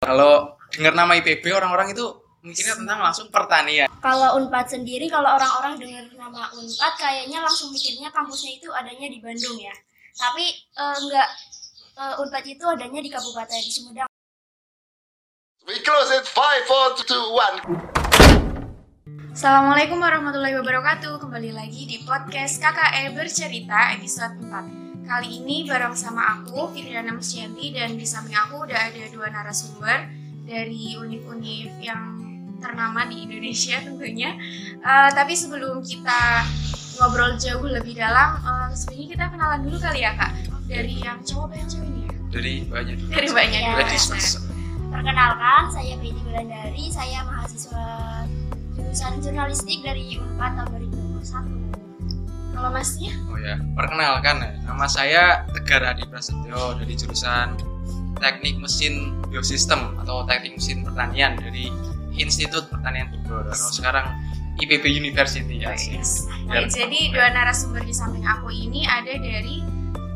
Kalau dengar nama IPB orang-orang itu mikirnya tentang langsung pertanian. Kalau Unpad sendiri, kalau orang-orang dengar nama Unpad, kayaknya langsung mikirnya kampusnya itu adanya di Bandung ya. Tapi eh, enggak, eh, Unpad itu adanya di Kabupaten Sumedang. We close it. Five, four, two, one. Assalamualaikum warahmatullahi wabarakatuh Kembali lagi di podcast KKE Bercerita episode 4 Kali ini bareng sama aku, Fitriana Musyanti Dan di samping aku udah ada dua narasumber Dari univ-univ yang ternama di Indonesia tentunya Eh, Tapi sebelum kita ngobrol jauh lebih dalam eh, Sebenarnya kita kenalan dulu kali ya kak Dari yang cowok dan cewek ini ya Dari banyak dulu. Dari banyak Ya. dulu. Ladies first. Perkenalkan, saya Betty Gulandari, saya mahasiswa jurusan jurnalistik dari Unpad tahun 2021. Kalau masnya? Oh ya, perkenalkan ya. Nama saya Tegar Adi Prasetyo dari jurusan Teknik Mesin Biosistem atau Teknik Mesin Pertanian dari Institut Pertanian Bogor atau sekarang IPB University ya. Yes. Baik, jadi dua narasumber di samping aku ini ada dari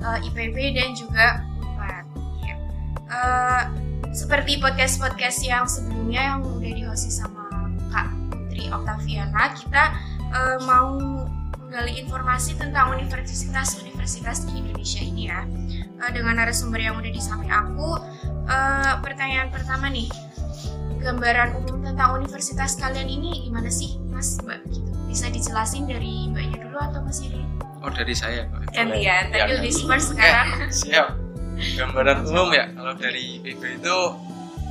eh, IPB dan juga UNPAD. Ya. Eh, seperti podcast-podcast yang sebelumnya yang udah dihosti sama Kak Putri Oktaviana, kita eh, mau menggali informasi tentang universitas-universitas di Indonesia ini ya. Eh, dengan narasumber yang udah di samping aku, eh, pertanyaan pertama nih, gambaran umum tentang universitas kalian ini gimana sih, Mas Mbak? Gitu. Bisa dijelasin dari Mbaknya dulu atau masih dulu? Oh dari saya. Gantian, Boleh. tadi Ya, ladies dulu. first sekarang. Eh, siap. Gambaran umum ya. Kalau dari IPB itu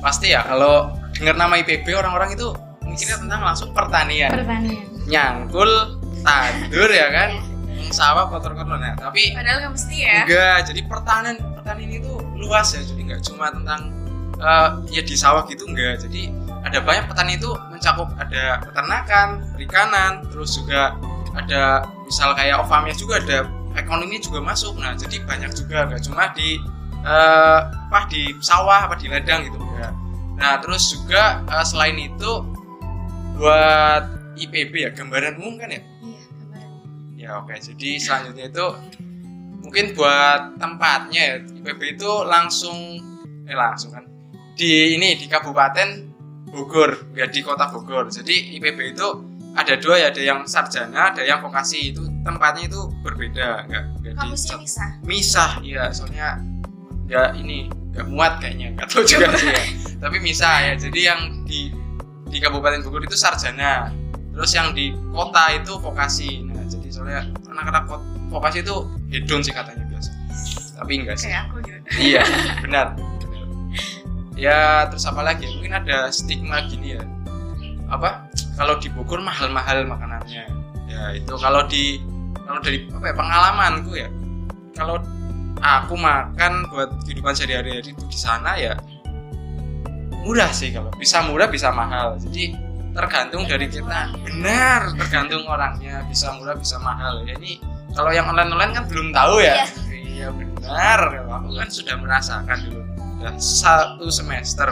pasti ya kalau dengar nama IPB orang-orang itu mikirnya tentang langsung pertanian. Pertanian. Nyangkul, tandur ya kan. Sawah kotor-kotor nah, tapi Padahal nggak mesti ya. enggak jadi pertanian pertanian itu luas ya. Jadi nggak cuma tentang eh, ya di sawah gitu enggak. Jadi ada banyak petani itu mencakup. Ada peternakan perikanan terus juga ada misal kayak ovamnya juga ada ekonomi juga masuk. Nah jadi banyak juga. Nggak cuma di eh, apa di sawah apa di ladang gitu enggak. Nah terus juga eh, selain itu buat IPB ya gambaran umum kan ya. Iya. Ya oke, jadi selanjutnya itu mungkin buat tempatnya ya IPB itu langsung eh langsung kan di ini di Kabupaten Bogor, nggak di Kota Bogor. Jadi IPB itu ada dua ya, ada yang sarjana, ada yang vokasi. Itu tempatnya itu berbeda, nggak di bisa. misah ya, soalnya nggak ini nggak muat kayaknya, nggak tahu juga sih ya. Tapi misah ya. Jadi yang di di Kabupaten Bogor itu sarjana, terus yang di kota itu vokasi. Jadi soalnya anak-anak vokasi itu hedon sih katanya biasa. Tapi enggak sih. Kayak aku gitu. iya, benar. benar. Ya, terus apa lagi? Mungkin ada stigma gini ya. Apa? Kalau di Bogor mahal-mahal makanannya. Ya, itu kalau di kalau dari apa ya, pengalamanku ya. Kalau aku makan buat kehidupan sehari-hari itu di sana ya murah sih kalau bisa murah bisa mahal jadi tergantung dari kita. Benar tergantung orangnya. Bisa murah bisa mahal. Ya ini kalau yang online online kan belum tahu ya. Iya. Benar. Kalau aku kan sudah merasakan dulu. Udah satu semester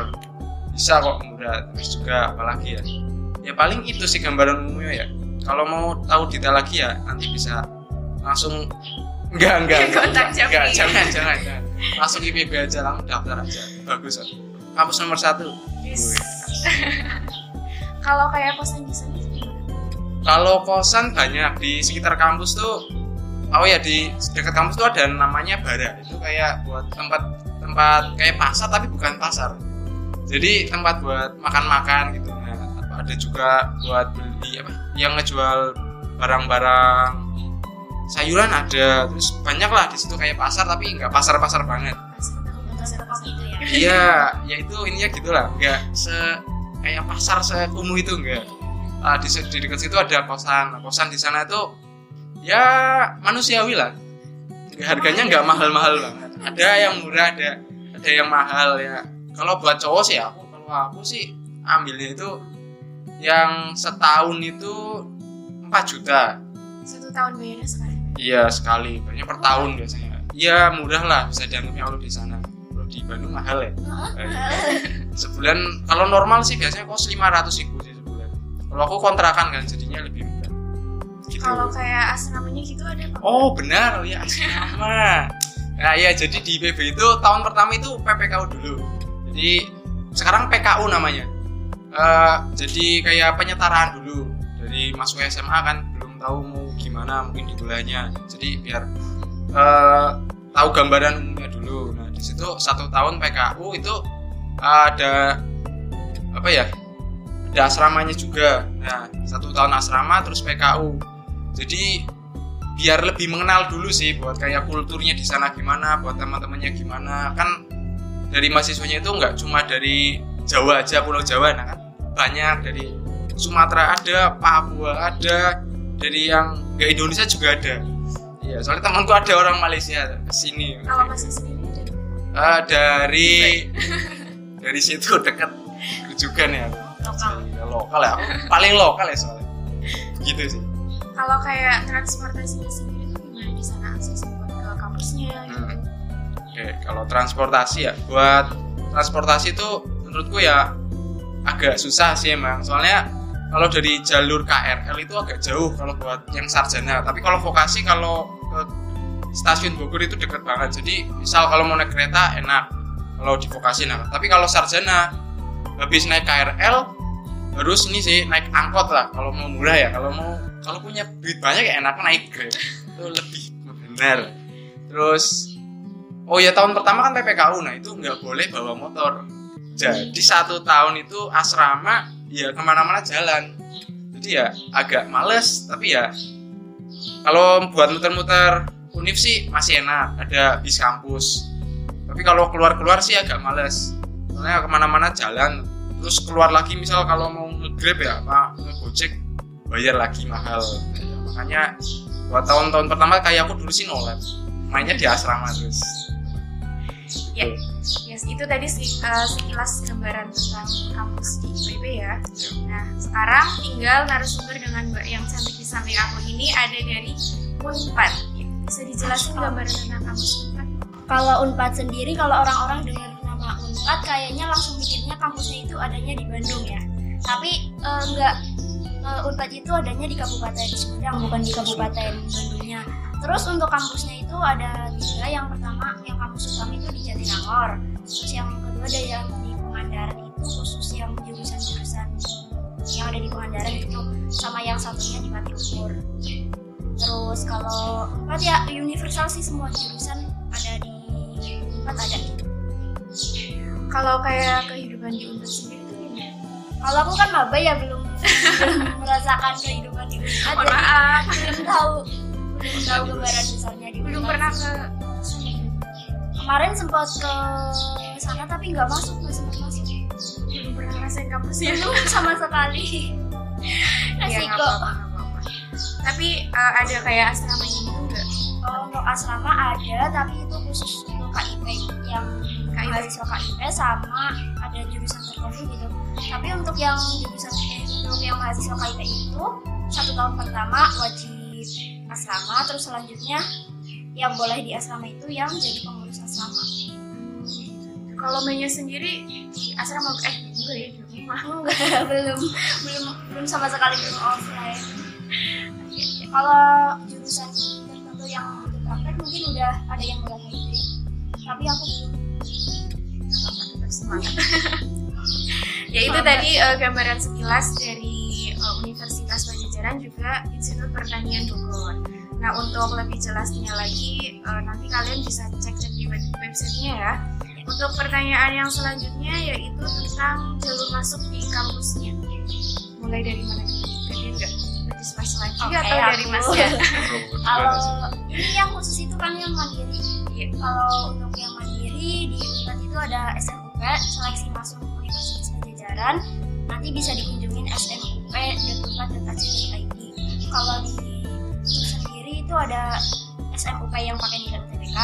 bisa kok murah. Terus juga apalagi ya? Ya paling itu sih gambaran umumnya ya. Kalau mau tahu detail lagi ya nanti bisa langsung enggak enggak enggak, Kontak enggak, enggak, jangan jangan jangan. Langsung IPB aja langsung daftar aja. Bagus kampus nomor satu. Yes. Wih. Kalau kayak kosan di sana? Kalau kosan banyak di sekitar kampus tuh, oh ya di dekat kampus tuh ada namanya bara. Itu kayak buat tempat tempat kayak pasar tapi bukan pasar. Jadi tempat buat makan-makan gitu. Nah, ada juga buat beli apa? Yang ngejual barang-barang sayuran ada. Terus banyak lah di situ kayak pasar tapi nggak pasar-pasar banget. Pasar ya. Iya, ya itu ininya gitulah, nggak se kayak pasar sekumuh itu enggak. Ah, di, di dekat situ ada kosan, Nah, kosan di sana itu ya manusiawi lah. Harganya nggak mahal-mahal banget. Ada yang murah, ada ada yang mahal ya. Kalau buat cowok sih aku, kalau aku sih ambilnya itu yang setahun itu 4 juta. Satu tahun bayarnya sekali. Iya sekali, banyak per tahun biasanya. Iya murah lah bisa dianggapnya kalau di sana. Kalau di Bandung mahal ya. sebulan kalau normal sih biasanya kos 500 ribu sih sebulan. Kalau aku kontrakan kan jadinya lebih murah. Gitu. Kalau kayak asramanya gitu ada apa? Oh benar ya asrama. Nah ya jadi di IPB itu tahun pertama itu PPKU dulu. Jadi sekarang PKU namanya Eh, jadi kayak penyetaraan dulu dari masuk SMA kan belum tahu mau gimana mungkin di kuliahnya jadi biar eh, tahu gambaran umumnya dulu nah di situ satu tahun PKU itu ada apa ya ada asramanya juga. Nah satu tahun asrama terus PKU jadi biar lebih mengenal dulu sih buat kayak kulturnya di sana gimana buat teman-temannya gimana. Kan dari mahasiswanya itu nggak cuma dari Jawa aja Pulau Jawa nah kan? Banyak dari Sumatera ada Papua ada dari yang nggak Indonesia juga ada. Iya, soalnya temanku ada orang Malaysia ke sini. Kalau masih sendiri dari Eh, dari dari situ dekat rujukan ya. lokal Ya, lokal ya. Paling lokal ya soalnya. Gitu sih. kalau kayak transportasinya sendiri tuh gimana di sana aksesnya buat ke kampusnya gitu. Hmm. Oke, kalau transportasi ya, buat transportasi itu menurutku ya agak susah sih emang. Soalnya kalau dari jalur KRL itu agak jauh kalau buat yang sarjana. Tapi kalau vokasi kalau ke stasiun Bogor itu deket banget. Jadi misal kalau mau naik kereta enak, kalau di vokasi enak. Tapi kalau sarjana habis naik KRL harus ini sih naik angkot lah kalau mau murah ya. Kalau mau kalau punya duit banyak ya enak naik Grab. Itu lebih benar. Terus oh ya tahun pertama kan PPKU nah itu nggak boleh bawa motor. Jadi satu tahun itu asrama ya ke mana-mana jalan. Jadi ya agak males tapi ya kalau buat muter-muter univ sih masih enak ada bis kampus. Tapi kalau keluar-keluar sih agak males. Soalnya ke mana-mana jalan terus keluar lagi misal kalau mau nge-grab ya apa nge-gojek bayar lagi mahal Ya, makanya buat tahun-tahun pertama kayak aku dulu sih nolak mainnya di asrama terus Ya, yes, itu tadi eh, sekilas gambaran tentang kampus di IPB ya. Nah, sekarang tinggal narasumber dengan Mbak yang cantik di samping aku ini ada dari Unpad. Ya, Bisa dijelasin gambaran tentang kampus? Kalau unpad sendiri kalau orang-orang dengar nama unpad kayaknya langsung mikirnya kampusnya itu adanya di Bandung ya. Tapi eh, enggak Eh, unpad itu adanya di Kabupaten Sumedang bukan di Kabupaten Bandungnya. Terus untuk kampusnya itu ada tiga. Yang pertama yang kampus utama itu di Jatinangor. Terus yang kedua ada yang di Pangandaran itu khusus yang jurusan-jurusan yang ada di Pangandaran itu sama yang satunya di Pati Ukur terus kalau empat ya universal sih semua jurusan empat ada. Kalau kayak kehidupan di Unpad sendiri tuh gimana? kalau aku kan maba ya belum belum merasakan kehidupan di unpad Mohon jadi maaf, belum tahu belum tahu gambaran besarnya di belum pernah ke kemarin sempat ke sana tapi nggak masuk nggak sempat masuk belum pernah ngerasain kampusnya. belum sama sekali Ya resiko apa-apa, nggak apa-apa. Tapi eh, ada kayak asramanya gitu nggak? Kalau untuk asrama ada tapi itu yang mahasiswa KIP sama ada jurusan tertentu gitu. Tapi untuk yang jurusan eh, untuk yang mahasiswa KIP itu satu tahun pertama wajib asrama terus selanjutnya yang boleh di asrama itu yang jadi pengurus asrama. Kalau mainnya sendiri di asrama eh enggak ya di rumah. enggak belum. Belum belum sama sekali belum offline. Kalau jurusan tertentu yang untuk praktek mungkin udah ada yang mulai tapi aku semangat. ya itu tadi eh, gambaran sekilas dari eh, Universitas Pajajaran juga Institut Pertanian Bogor. Nah untuk lebih jelasnya lagi eh, nanti kalian bisa cek-cek di web websitenya ya. Untuk pertanyaan yang selanjutnya yaitu tentang jalur masuk di kampusnya. Mulai dari mana? Kalian nggak berdiskusi lagi Oke, atau dari. Mas ya? kalau ini yang khusus itu kan yang mandiri Kalau untuk yang mandiri di Unpad itu ada SMUP seleksi masuk Universitas Pajajaran. Nanti bisa dikunjungin SMUP dan unpad.ac.id kalau di itu sendiri itu ada SMUP yang pakai nilai UTBK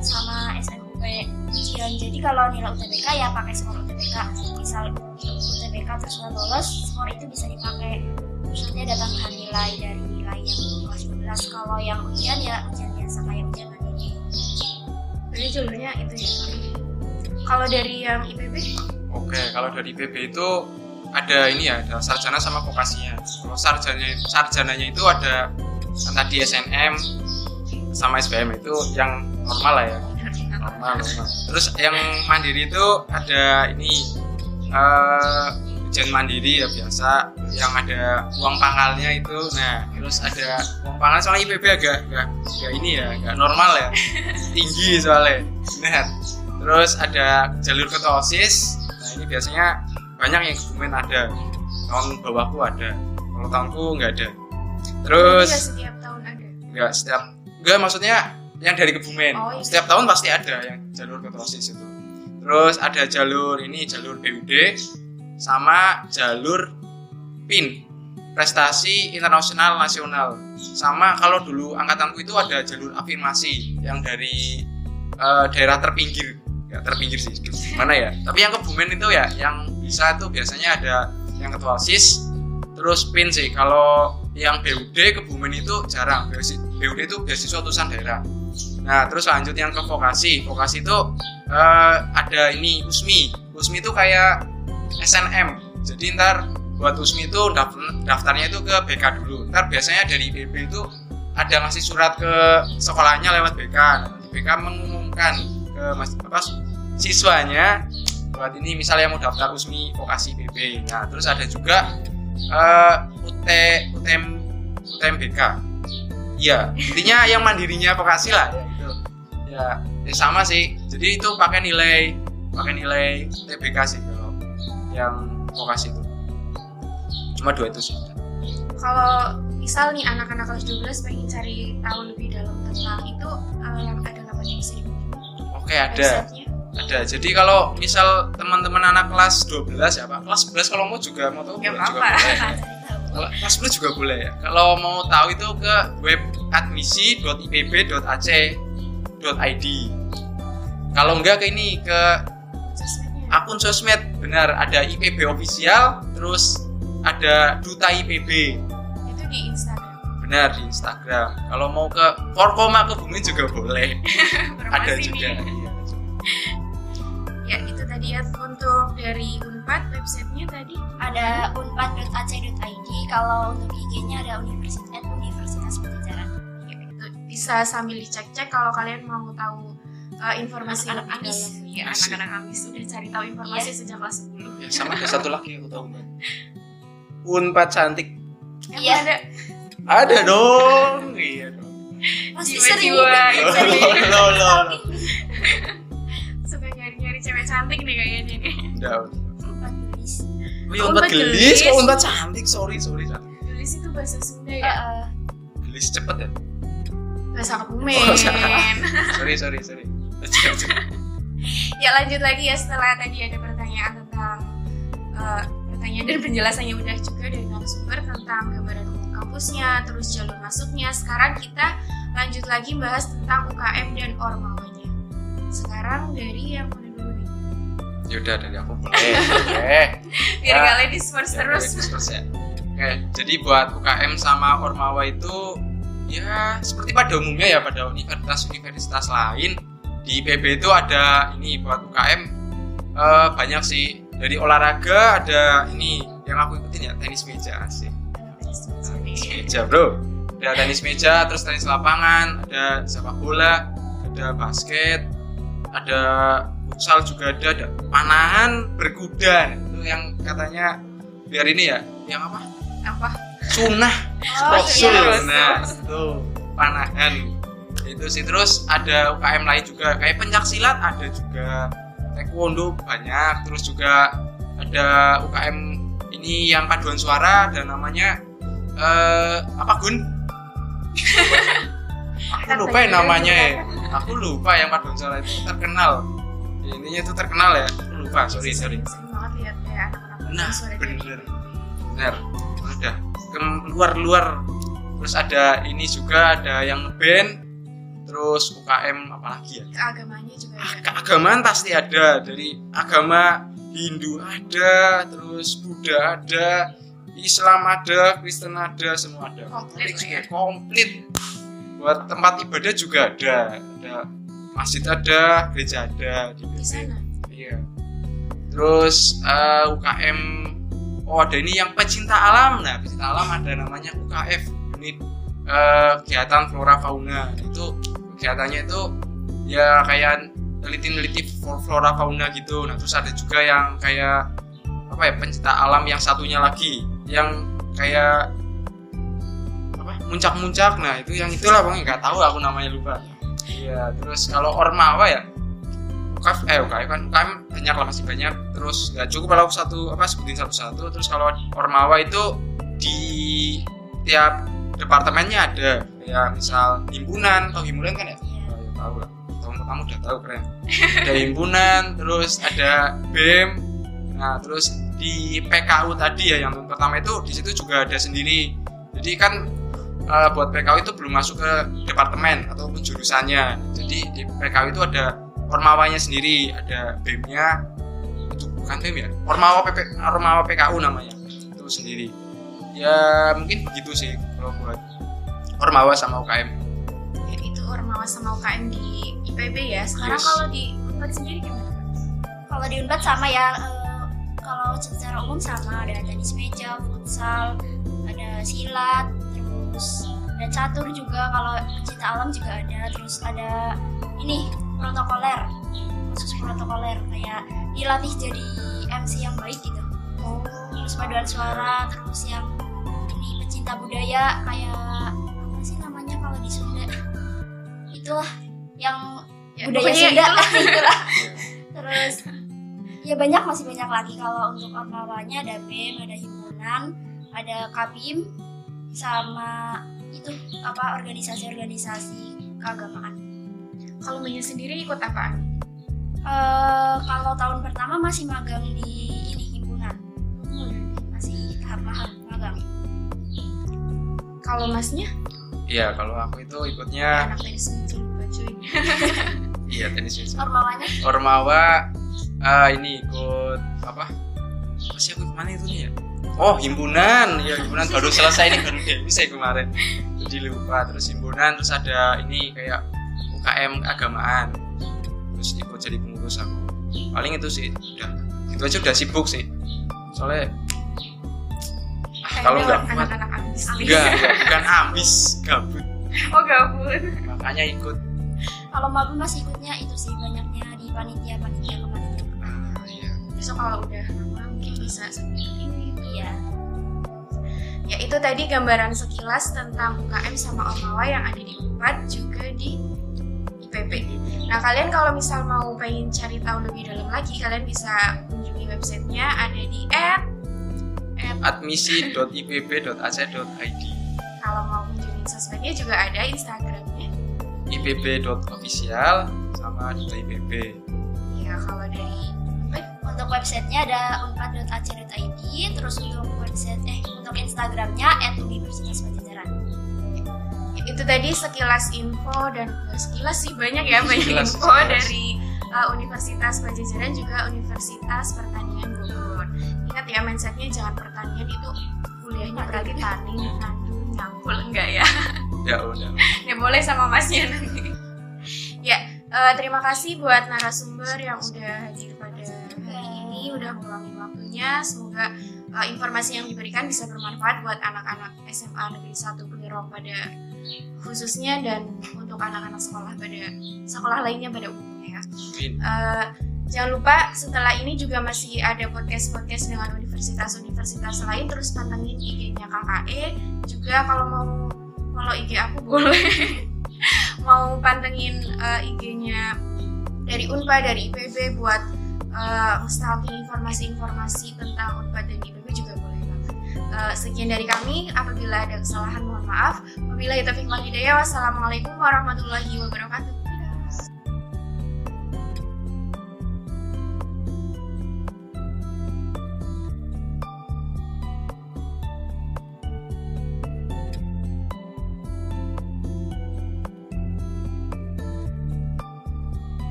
sama SMUP ujian. Jadi kalau nilai UTBK ya pakai skor UTBK misal UTBK terus nggak lolos skor itu bisa dipakai. Maksudnya datangkan nilai dari nilai yang kelas 12 kalau yang ujian ya ujian biasa kayak ujian Jadi jalurnya itu ya. Kalau dari yang IPB? Oke, kalau dari PB itu ada ini ya, ada sarjana sama vokasinya. Kalau sarjana sarjananya itu ada tadi SNM sama SBM itu yang normal lah ya, normal normal. Terus yang mandiri itu ada ini eh, ujian mandiri ya biasa yang ada uang pangkalnya itu. Nah terus ada uang pangkal soalnya IPB agak agak, agak ini ya agak normal ya. Tinggi soalnya. Nah terus ada jalur ketua osis nah ini biasanya banyak yang kebumen ada. Tahun bawahku ada kalau tahunku nggak ada. Terus Tidak setiap tahun ada. nggak setiap nggak maksudnya yang dari kebumen. Oh, iya. setiap tahun pasti ada yang jalur ketua osis itu. Terus ada jalur ini jalur BUD sama jalur PIN prestasi internasional nasional. Sama kalau dulu angkatanku itu ada jalur afirmasi yang dari eh, daerah terpinggir. Ya terpinggir sih mana ya? Tapi yang kebumen itu ya yang bisa tuh biasanya ada yang ketua osis terus PIN sih. Kalau yang BUD kebumen itu jarang. BUD itu beasiswa utusan daerah. Nah terus lanjut yang ke vokasi. Vokasi itu eh, ada ini USMI. USMI itu kayak SNM jadi ntar buat USMI itu daftar- daftarnya itu ke BK dulu. Ntar biasanya dari IPB itu ada ngasih surat ke sekolahnya lewat BK nanti BK mengumumkan ke mas, apa, siswanya buat ini misalnya mau daftar USMI vokasi IPB nah terus ada juga eh, UT UTM UTMBK iya intinya yang mandirinya vokasi lah ya gitu. Ya, ya sama sih. Jadi itu pakai nilai pakai nilai UTBK sih yang vokasi itu. Cuma dua itu sih. Kalau misal nih anak-anak kelas 12 pengen cari tahu lebih dalam tentang itu eh, yang ada namanya bisa oke ada. Websitenya. ada. Jadi kalau misal teman-teman anak kelas 12 ya pak. Kelas 11 kalau mau juga mau tahu Nggak boleh juga boleh. Kalau kelas 10 juga boleh ya. Kalau mau tahu itu ke web admisi.ipb.ac.id. Kalau enggak ke ini ke akun sosmed benar ada IPB official terus ada duta IPB Itu di Instagram. benar di Instagram. Kalau mau ke Forkoma ke bumi juga boleh. ada juga. Iya. Ya itu tadi ya untuk dari Unpad websitenya tadi ada unpad.ac.id kalau untuk IG-nya ada Universitas Universitas Pajajaran ya, itu bisa sambil dicek-cek kalau kalian mau tahu uh, informasi Anak-anak amis. Ya, anak-anak amis udah cari tahu informasi Iya. sejak kelas 10. Ya, sama ada satu lagi aku tahu Mbak. Unpad cantik. Emang Iya. ada Ada dong. Iya dong. pasti sering loh, loh, loh. suka nyari-nyari cewek cantik nih kayaknya nih. Udah. Unpad gelis Oh, iya, Unpad gelis, gelis. kok unpad cantik, sorry, sorry, cantik. Tulis itu bahasa Sunda ya? eh, Gelis cepet ya? Bahasa Oh, Kebumen. salah. sorry, sorry, sorry. Ya lanjut lagi ya setelah tadi ada pertanyaan tentang eh, pertanyaan dan penjelasannya udah juga dari narasumber tentang gambaran umum kampusnya, terus jalur masuknya. Sekarang kita lanjut lagi bahas tentang UKM dan ormawanya. Sekarang dari yang mana dulu nih? ya udah dari aku boleh. Oke. Biar Ya. gak ladies first Ya, terus. dari first ya. Oke, jadi buat UKM sama Ormawa itu ya seperti pada umumnya ya pada universitas-universitas lain di IPB itu ada ini buat UKM eh, banyak sih. Dari olahraga ada ini yang aku ikutin ya tenis meja sih. Tenis meja. Bro. Ada tenis meja terus tenis lapangan ada sepak bola ada basket ada futsal juga ada ada panahan berkuda. Itu yang katanya biar ini ya yang apa? Apa? sunnah. Oh, iya. nah itu panahan itu sih. Terus ada UKM lain juga. Kayak pencak silat ada juga. Taekwondo banyak. Terus juga ada UKM ini yang paduan suara dan namanya eh apa Gun? Aku lupa ya namanya ya. Aku lupa yang paduan suara itu. Terkenal. Ininya itu terkenal ya. Aku lupa. Sorry sorry. Nah, bener. IPB. benar udah ke luar-luar. Terus ada ini juga ada yang band terus UKM apalagi ya Keagamanya juga ada. keagamaan pasti ada dari agama Hindu ada terus Buddha ada Islam ada Kristen ada semua ada Komplit lah juga ya. komplit buat tempat ibadah juga ada ada masjid ada gereja ada di Di sana. Iya. Terus eh, UKM oh ada ini yang pecinta alam. Nah, pecinta alam ada namanya UKF, unit eh, kegiatan flora fauna. Itu kegiatannya itu ya kayak neliti-neliti flora fauna gitu. Nah, terus ada juga yang kayak apa ya pencinta alam yang satunya lagi yang kayak apa muncak-muncak. Nah itu yang itulah pokoknya nggak tahu aku namanya lupa. Iya terus kalau ormawa ya? UKF eh UKF kan UKM banyak lah masih banyak. Terus nggak cukup kalau satu apa sebutin satu-satu. Terus kalau ormawa itu di tiap departemennya ada kayak misal himpunan atau himpunan kan ya? Iya. Oh, ya tahu lah. Kamu kamu udah tahu keren. Ada himpunan terus ada bem. Nah terus di PKU tadi ya yang pertama itu di situ juga ada sendiri. Jadi kan eh, buat PKU itu belum masuk ke departemen ataupun jurusannya. Jadi di PKU itu ada ormawanya sendiri ada BEM-nya. Itu bukan BEM ya? Ormawa PP ormawa PKU namanya itu sendiri ya mungkin begitu sih kalau buat ormawa sama UKM Ya, itu Ormawa sama UKM di IPB ya. Sekarang Yes. kalau di Unpad sendiri gimana? Kalau di Unpad sama ya. eh, kalau secara umum sama ada tenis meja, futsal, ada silat, terus ada catur juga. Kalau pecinta alam juga ada. Terus ada ini protokoler, khusus protokoler kayak dilatih jadi MC yang baik gitu. Terus paduan suara, terus yang ini pecinta budaya kayak apa sih namanya kalau di Sunda? Itulah yang Ya, budaya Sunda itulah. itulah. terus ya banyak masih banyak lagi kalau untuk ormawanya ada BEM ada himpunan ada kabim sama itu apa organisasi-organisasi keagamaan Kalau Maya sendiri ikut apaan? Eh, kalau tahun pertama masih magang di Kalau Masnya? iya kalau aku itu ikutnya Anak tenis meja juga cuy. iya tenis meja ormawanya Ormawa ah, ini ikut apa? Apa sih aku ke mana itu nih ya? Oh himpunan, ya himpunan baru selesai ini baru saya kemarin. Jadi lupa terus himpunan terus ada ini kayak UKM keagamaan. Terus ikut jadi pengurus aku. Paling itu sih udah itu aja udah sibuk sih. Soalnya kalau nggak kuat anak-anak ambis. enggak, enggak, bukan ambis, gabut. Oh gabut. Makanya ikut. kalau mabu masih ikutnya itu sih banyaknya di panitia panitia kepanitiaan Ah, iya. Besok kalau udah lama mungkin bisa ke ini. iya Ya itu tadi gambaran sekilas tentang UKM sama Ormawa yang ada di Unpad juga di IPB. Nah kalian kalau misal mau pengen cari tahu lebih dalam lagi, kalian bisa kunjungi websitenya ada di at admisi.ipb.ac.id kalau mau kunjungin sosmednya juga ada Instagramnya. ibb.official sama di IPB. Ya kalau dari untuk websitenya ada unpad.ac.id terus untuk website eh untuk instagramnya at universitas pajajaran itu tadi sekilas info dan nggak sekilas sih banyak ya banyak Sekilas, info sekilas. dari uh, Universitas Pajajaran juga Universitas Pertanian Bogor. Ingat ya mindsetnya jangan pertanian itu kuliahnya berarti tani, nandur, nyangkul enggak ya? Ya udah. ya boleh sama masnya nanti. ya eh, terima kasih buat narasumber yang udah hadir pada hari ini, udah meluangin waktunya. Semoga eh, informasi yang diberikan bisa bermanfaat buat anak-anak SMA Negeri 1 Kulirong pada khususnya dan untuk anak-anak sekolah pada sekolah lainnya pada umumnya ya. Amin. Jangan lupa setelah ini juga masih ada podcast-podcast dengan universitas-universitas lain terus pantengin IG-nya KKE juga kalau mau follow IG aku boleh mau pantengin eh, IG-nya dari Unpa dari IPB buat stalking informasi-informasi tentang Unpad dan IPB juga boleh. Eh, sekian dari kami. Apabila ada kesalahan mohon maaf. Wabillahi taufiq wal hidayah. Wassalamualaikum warahmatullahi wabarakatuh.